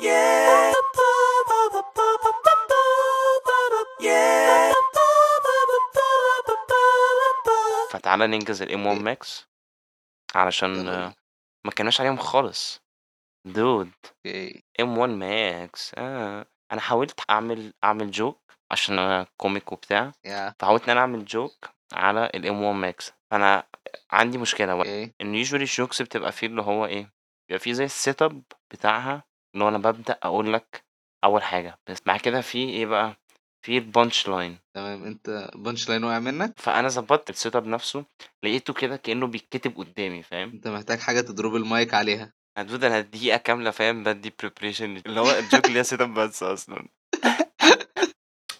Yeah. Yeah. فتعالى ننجز ال M 1 Macs علشان. ما كناش عليهم خالص. dude okay M 1 Macs آه. أنا حاولت أعمل أعمل joke عشان أنا comic وبتاع. يا فحاولت إن أنا أعمل joke على ال M 1 Macs فأنا عندي مشكلة. بقى okay إن usually ال jokes بتبقى فيه اللي هو إيه؟ بيبقى فيه زي ال set up بتاعها اللي هو أنا ببدا أقول لك أول حاجة بس بعد كده في إيه بقى؟ في ال punch line. تمام أنت punch line وقع منك؟ فأنا ظبطت ال set up نفسه لقيته كده كأنه بيتكتب قدامي فاهم؟ أنت محتاج حاجة تضرب المايك عليها. dude أنا دقيقه كاملة فاهم؟ بدي preparation اللي هو ال joke اللي هي set up بس أصلا.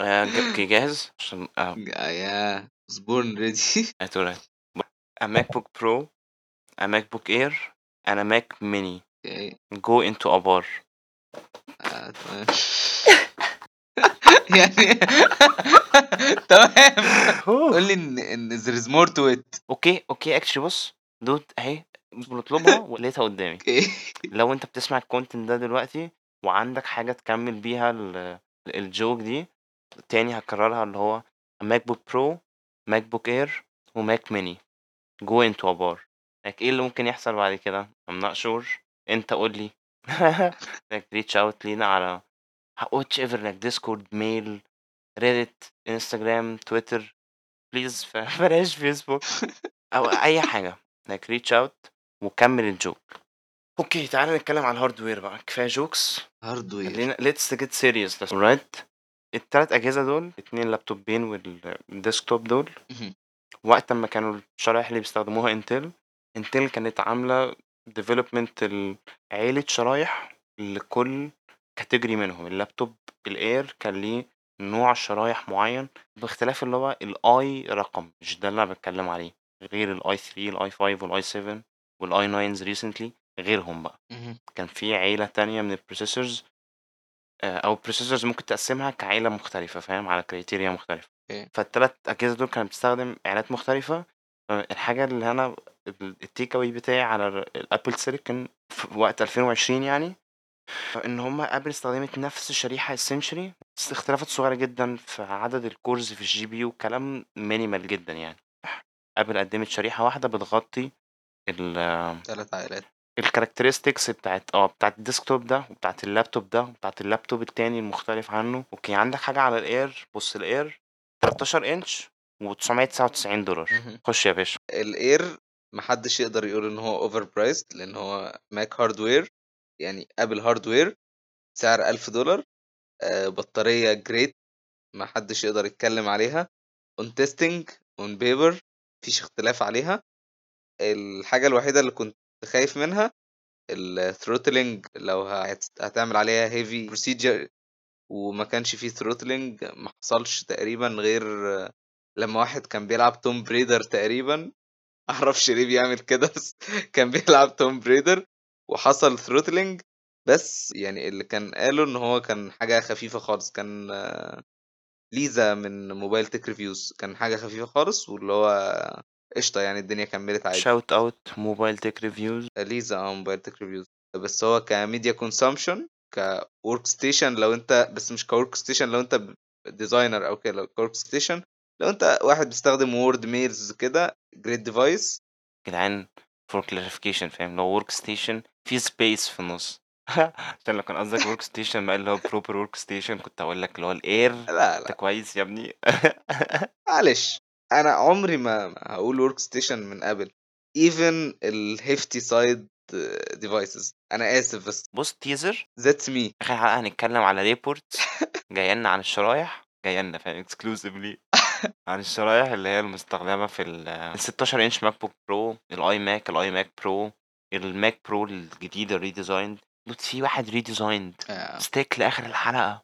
آه، ج- okay جاهز؟ عشان آه. yes born ready a MacBook Pro a MacBook Air and a Mac Mini. okay go into a bar. آه، تمام يعني تمام قول لي إن إن there is more to it. okay okay actually بص dude اهي بنطلبها ولقيتها قدامي. okay لو انت بتسمع ال content ده دلوقتي وعندك حاجة تكمل بيها ال- ال joke دي تاني هكررها اللي هو MacBook Pro MacBook Air و Mac Mini go into a bar like إيه اللي ممكن يحصل بعد كده؟ I'm not sure. أنت قول لي. like reach out لينا على which ever like discord mail reddit Instagram Twitter please بلاش فيسبوك أو أي حاجة. like reach out وكمل ال joke okay تعالى نتكلم على ال hardware بقى. كفاية jokes hardware خلينا let's get serious right التلات أجهزة دول اتنين لابتوبين وال desktop دول. وقت ما كانوا الشرايح اللي بيستخدموها Intel Intel كانت development عيلة شرايح لكل category منهم. ال laptop ال Air كان ليه نوع شرايح معين باختلاف اللي هو ال i رقم مش ده اللي أنا بتكلم عليه. غير الاي 3 الاي 5 والاي 7 والاي 9 ريسنتلي غيرهم بقى. كان في عيلة تانية من ال processors أو ال processors ممكن تقسمها كعيلة مختلفة فاهم؟ على criteria مختلفة. okay. فالتلات أجهزة دول كانت بتستخدم عيلات مختلفة. الحاجة اللي أنا التيك أواي بتاعي على ال Apple Silicon في وقت 2020 يعني. إن هما Apple استخدمت نفس الشريحة السنشري بس اختلافات صغيرة جدا في عدد ال cores في ال GPU كلام minimal جدا يعني. Apple قدمت شريحة واحدة بتغطي ال ثلاث عائلات. ال characteristics بتاعت آه بتاعت ال desktop ده وبتاعت اللابتوب ده وبتاعت اللابتوب التاني المختلف عنه. Okay عندك حاجة على ال Air؟ بص الإير 13 إنش و999 دولار. خش يا باشا. ال Air محدش يقدر يقول إن هو overpriced لإن هو Mac hardware يعني Apple hardware سعر 1000 دولار آه، بطارية great محدش يقدر يتكلم عليها on testing on paper مفيش اختلاف عليها. الحاجة الوحيدة اللي كنت خايف منها ال throttling لو هت- هتعمل عليها heavy procedure وما كانش فيه throttling ما حصلش تقريبا غير لما واحد كان بيلعب Tomb Raider تقريبا. معرفش ليه بيعمل كده بس كان بيلعب Tomb Raider وحصل throttling بس يعني اللي كان قاله إن هو كان حاجة خفيفة خالص كان ليزا من موبايل تك ريفيوز كان حاجة خفيفة خالص واللي هو قشطة يعني الدنيا كملت عادي. شاوت اوت موبايل تك ريفيوز ليزا آه موبايل تك ريفيوز بس هو كميديا كونسامشن كورك ستيشن لو أنت بس مش كورك ستيشن لو أنت ديزاينر أو كده كورك ستيشن لو انت واحد بيستخدم وورد ميلز كده جريت ديفايس جدعان فور كلاريفيكيشن فاهم؟ لو ورك ستيشن في سبيس في النص. عشان لو كان قصدك ورك ستيشن بقى اللي هو بروبر ورك ستيشن كنت هقول لك اللي هو الاير لا انت لا كويس يا ابني. معلش أنا عمري ما ما هقول ورك ستيشن من ابل ايفن الهيفتي سايد ديفايسز أنا آسف بس. بص تيزر ذاتس مي آخر حلقة هنتكلم على ريبورتس جاية لنا عن الشرايح جاية لنا فاهم؟ اكسكلوسيفلي عن الشرايح اللي هي المستخدمة في ال 16 إنش ماك بوك برو الآي ماك الآي ماك برو الماك برو الجديد الريديزايند. دوت في واحد ريديزايند. ستيك لآخر الحلقة.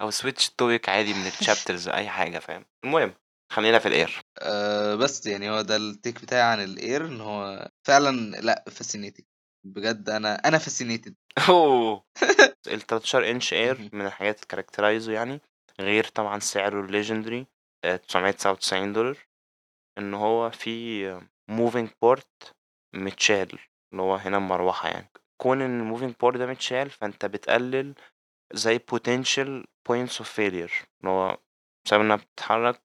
أو سويتش تويك عادي من الشابترز أي حاجة فاهم؟ المهم خلينا في الإير. أه بس يعني هو ده التيك بتاعي عن الإير إن هو فعلا لأ فاسينيتنج بجد أنا أنا فاسينيتد أوه! ال 13 إنش إير. من الحاجات الكاركترايزو يعني غير طبعا سعره الليجندري 999 دولار إن هو في موفينج بورت متشال اللي هو هنا مروحة يعني. كون إن ال moving part ده متشال فأنت بتقلل زي potential points of failure اللي هو بسبب إنها بتتحرك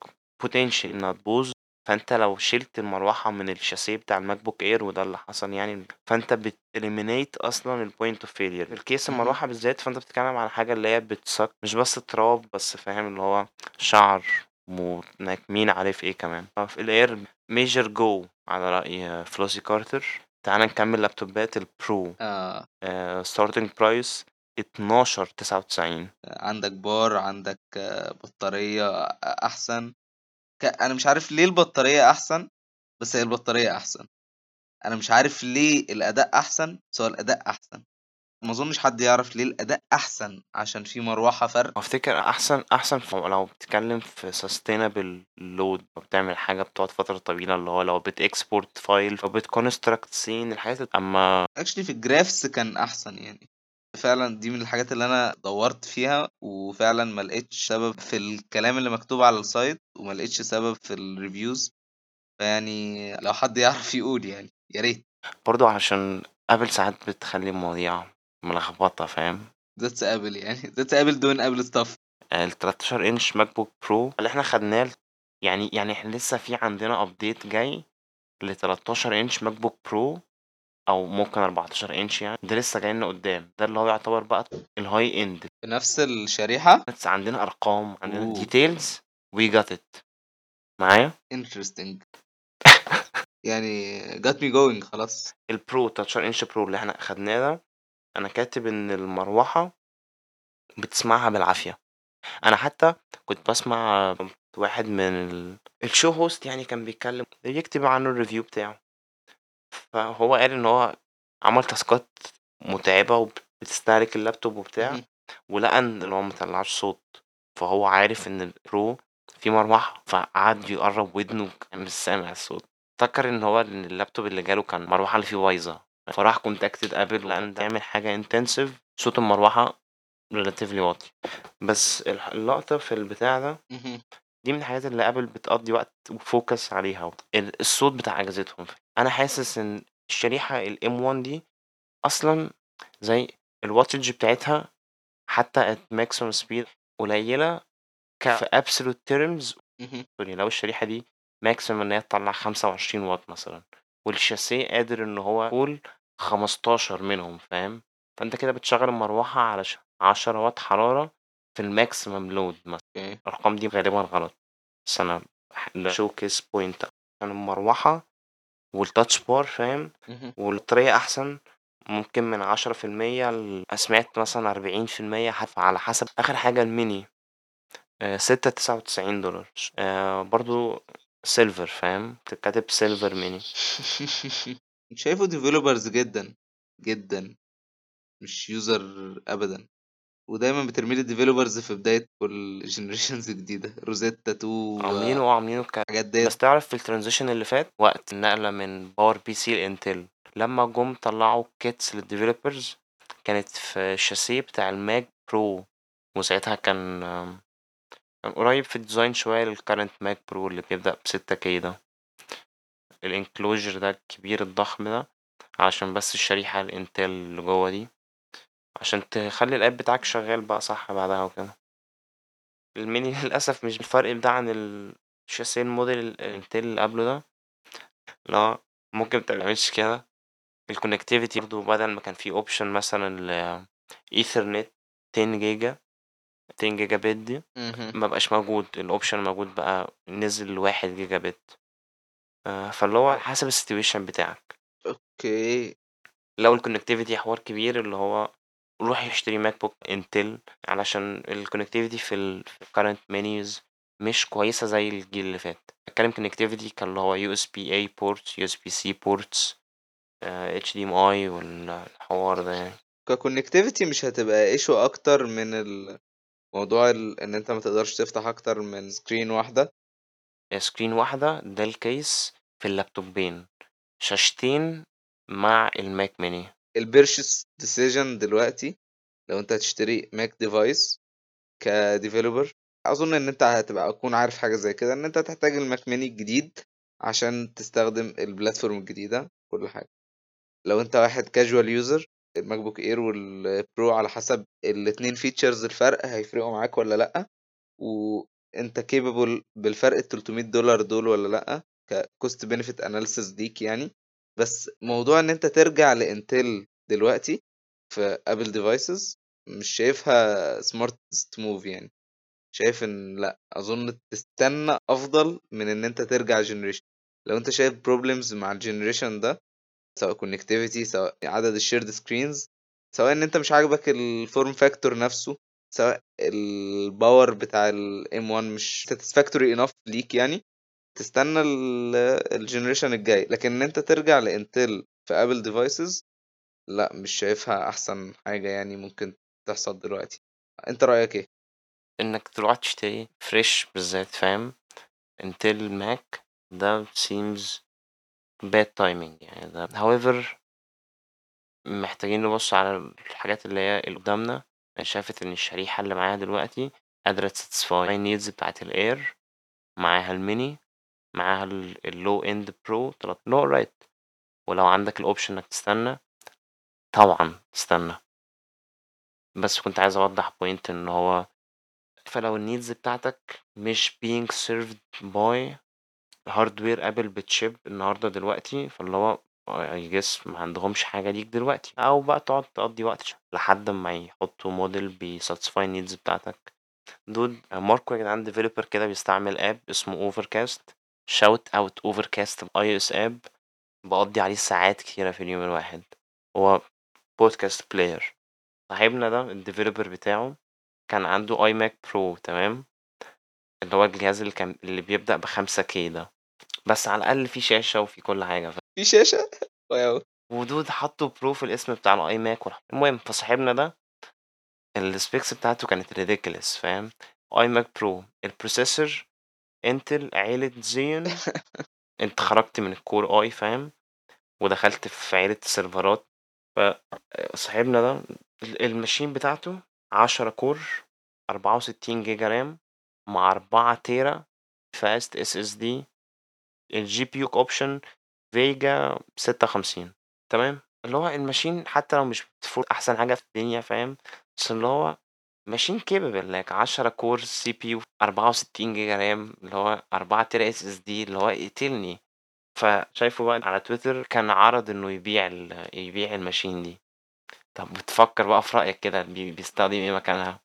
potential إنها تبوظ. فأنت لو شِلت المروحة من الشاسيه بتاع ال MacBook Air وده اللي حصل يعني فأنت بت eliminate أصلًا ال point of failure. في الكيس. المروحة بالذات فأنت بتتكلم على حاجة اللي هي بتsuck مش بس تراب بس فاهم؟ اللي هو شعر وإنك مين عارف إيه كمان. في ال Air major go على رأي فلوسي كارتر. تعالَ نكمل لابتوبات البرو آه. آآ starting price 12.99 عندك بار عندك بطارية أ أحسن. ك أنا مش عارف ليه البطارية أحسن بس هي البطارية أحسن. أنا مش عارف ليه الأداء أحسن بس هو الأداء أحسن. ما أظنش حد يعرف ليه الأداء أحسن عشان في مروحة فرق. أفتكر أحسن أحسن ف لو بتتكلم في sustainable load لو بتعمل حاجة بتقعد فترة طويلة اللي هو لو بتexport file أو بتconstruct scene الحاجات ال أمّا actually في ال graphics كان أحسن يعني. فعلًا دي من الحاجات اللي أنا دوّرت فيها وفعلًا ما لقيتش سبب في الكلام اللي مكتوب على ال site وما لقيتش سبب في ال reviews. فيعني لو حد يعرف يقول يعني يا ريت. برضه عشان Apple ساعات بتخلّي المواضيع ملخبطة فاهم؟ That's Apple يعني that's Apple doing Apple stuff. ال 13 inch MacBook Pro اللي إحنا خدناه يعني يعني إحنا لسه في عندنا update جاي ل 13 inch MacBook Pro أو ممكن 14 إنش يعني ده لسه جاي لنا قدّام ده اللي هو يعتبر بقى ال high end. بنفس الشريحة؟ بس عندنا أرقام عندنا details we got it معايا؟ interesting يعني got me going خلاص. ال Pro 13 inch Pro اللي إحنا أخدناه ده أنا كاتب إن المروحة بتسمعها بالعافية. أنا حتى كنت باسمع واحد من ال الshow host يعني كان بيتكلم بيكتب عنه الreview بتاعه. فهو قال إن هو عمل تاسكات متعبة وبتستهلك اللابتوب وبتاع. ولقى إن هو ما طلّعش صوت فهو عارف إن البرو فيه مروحة فقعد يقرّب ودنه كان مش سامع الصوت. افتكر إن هو اللابتوب اللي جاله كان المروحة اللي فيه بايظة فراح Apple لقى إن تعمل حاجة intensive صوت المروحة relatively واطي. بس الح اللقطة في البتاع ده. دي من الحاجات اللي Apple بتقضّي وقت وfocus عليها ال الصوت بتاع أجهزتهم. أنا حاسس إن الشريحة الM1 دي أصلًا زي الwattage بتاعتها حتى maximum speed قليلة ك في terms اهم. سوري لو الشريحة دي maximum إن هي تطلّع 25 واط مثلًا والشاسيه قادر إن هو يقول 15 منهم فاهم؟ فأنت كده بتشغّل المروحة على ش 10 واط حرارة في الmaximum load مثلًا. أوكي. الأرقام دي غالبًا غلط بس أنا ده showcase point عشان المروحة والtouch bar فاهم؟ اهم. والبطارية أحسن ممكن من 10% ل أنا سمعت مثلًا 40% حتى على حسب آخر حاجة الميني آآ 6.99$ ش آآ برضه silver فاهم؟ كاتب silver mini. شايفه developers جدًا، جدًا مش user أبدًا. ودايمًا بترمي لي developers في بداية كل generations جديدة Rosetta 2 عاملينه آه عاملينه الحاجات ديّة. بس تعرف في الtransition اللي فات وقت النقلة من PowerPC لIntel لمّا جُم طلّعوا kits للdevelopers كانت في الشاسيه بتاع الMac Pro وساعتها كان قريب في الdesign شوية للcurrent Mac Pro اللي بيبدأ ب6K ده. الenclosure ده الكبير الضخم ده عشان بس الشريحة الIntel اللي جوّه دي عشان تخلّي الapp بتاعك شغال بقى صح بعدها وكده. الميني للأسف مش بالفرق ده عن ال الشاسيه الموديل الIntel اللي قبله ده هو ممكن ما تعملش كده. الconnectivity برضه بدل ما كان في option مثلًا ethernet 10 جيجا 10 جيجابت دي اهم. ما بقاش موجود ال option موجود بقى نزل ل 1 جيجابت. آآ فاللي هو حسب ال situation بتاعك. Okay. لو ال connectivity حوار كبير اللي هو روح اشتري MacBook Intel علشان ال connectivity في ال في ال current minis مش كويسة زي الجيل اللي فات. باتكلم connectivity ك اللي هو USB-A ports USB-C ports آآ HDMI وال الحوار ده يعني. كconnectivity مش هتبقى issue أكتر من ال موضوع ال إن أنت ما تقدرش تفتح أكتر من screen واحدة؟ screen واحدة ده الcase في اللابتوبين، شاشتين مع الMac mini. الpurchase decision دلوقتي لو أنت هتشتري Mac device كdeveloper أظن إن أنت هتبقى تكون عارف حاجة زي كده إن أنت هتحتاج الMac mini الجديد عشان تستخدم الplatform الجديدة كل حاجة. لو أنت واحد casual user ال MacBook Air وال Pro على حسب الاتنين features الفرق هيفرقوا معاك ولا لأ؟ وأنت capable بالفرق ال 300 دولار دول ولا لأ؟ ك cost benefit analysis ليك يعني. بس موضوع إن أنت ترجع ل Intel دلوقتي في Apple devices مش شايفها smart move يعني. شايف إن لأ أظن تستنى أفضل من إن أنت ترجع generation لو أنت شايف problems مع ال generation ده سواء connectivity سواء عدد ال shared screens سواء إن أنت مش عاجبك ال form factor نفسه سواء ال power بتاع ال M 1 مش satisfactory enough ليك يعني تستنى ال generation الجاي. لكن إن أنت ترجع ل Intel في Apple devices لأ مش شايفها أحسن حاجة يعني ممكن تحصل دلوقتي. أنت رأيك إيه؟ إنك تروح تشتري fresh بالذات فاهم؟ Intel Mac ده seems bad timing يعني ده. However محتاجين نبص على الحاجات اللي هي اللي قدامنا. شايف إن الشريحة اللي معاها دلوقتي قادرة ت satisfy ال needs بتاعت ال Air معاها الميني معاها ال low-end Pro لو right ولو عندك ال option إنك تستنى طبعا تستنى. بس كنت عايز أوضح point إن هو فلو ال needs بتاعتك مش being served by hardware Apple بت ship النهارده دلوقتي فاللي هو I guess ما عندهمش حاجة ليك دلوقتي. أو بقى تقعد تقضي وقت لحد ما يحطوا موديل بي satisfy ال needs بتاعتك. dude ماركو يا جدعان developer كده بيستعمل app اسمه Overcast shout out Overcast is an app بقضي عليه ساعات كتيرة في اليوم الواحد. هو podcast player صاحبنا ده ال developer بتاعه كان عنده iMac Pro تمام؟ اللي هو الجهاز اللي كان اللي بيبدأ بخمسة K ده. بس على الأقل في شاشة وفي كل حاجة ف... في شاشة؟ wow. و dude حطوا Pro في الاسم بتاع ال iMac المهم فصاحبنا ده ال specs بتاعته كانت ridiculous فاهم؟ iMac Pro ال processor Intel عيلة Xeon أنت خرجت من ال Core i فاهم؟ ودخلت في عيلة السيرفرات. فصاحبنا ده ال- ال machine بتاعته عشرة core أربعة وستين جيجا RAM مع أربعة تيرا fast SSD ال GPU option Vega ستة وخمسين تمام؟ اللي هو ال machine حتى لو مش بتفوت أحسن حاجة في الدنيا فاهم؟ بس اللي هو machine capable like عشرة core CPU أربعة وستين جيجا RAM اللي هو أربعة تيرا SSD اللي هو يقتلني. فشايفه بقى على تويتر كان عرض إنه يبيع ال- يبيع ال machine دي. طب بتفكر بقى في رأيك كده بي- بيستخدم إيه مكانها؟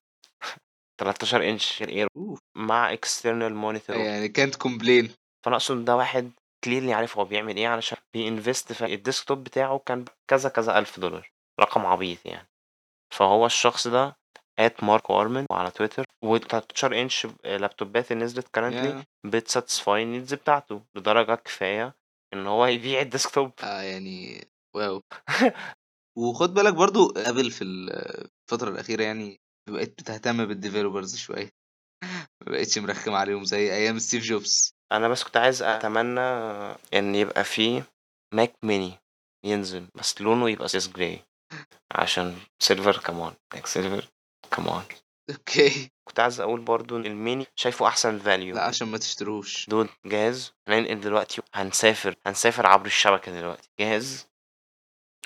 13 inch ال Air أوف. مع external monitor يعني كانت complain فأنا أقصد ده واحد clearly عارف هو بيعمل إيه علشان بي invest في ال desktop بتاعه كان كذا كذا ألف دولار رقم عبيط يعني. فهو الشخص ده at Marco Arment وعلى تويتر و 13 انش لابتوبات اللي نزلت currently Yeah. بت satisfy ال needs بتاعته لدرجة كفاية إن هو يبيع ال desktop آه يعني wow. وخد بالك برضو Apple في الفترة الأخيرة يعني بقت بتهتم بال developers شوية. ما بقتش مرخم عليهم زي أيام ستيف جوبز أنا بس كنت عايز أتمنى إن يبقى فيه ماك ميني ينزل بس لونه يبقى سيس جراي عشان سيلفر كمان ماك سيلفر كمان أوكي. كنت عايز أقول برضو إن الميني شايفه أحسن فاليو لا عشان ما تشتروش. دول جاهز؟ هننقل دلوقتي هنسافر هنسافر عبر الشبكة دلوقتي. جاهز؟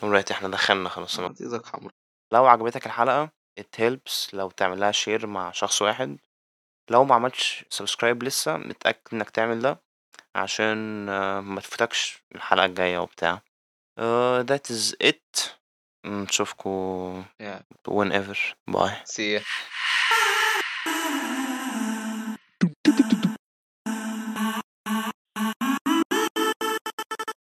دلوقتي إحنا دخلنا خلاص. إيدك حمرا لو عجبتك الحلقة it helps لو تعملها شير مع شخص واحد. لو ما عملتش subscribe لسه متأكد إنك تعمل ده عشان آه، ما تفوتكش الحلقة الجاية وبتاع. uh, that is it. نشوفكو Yeah. whenever. Bye. سي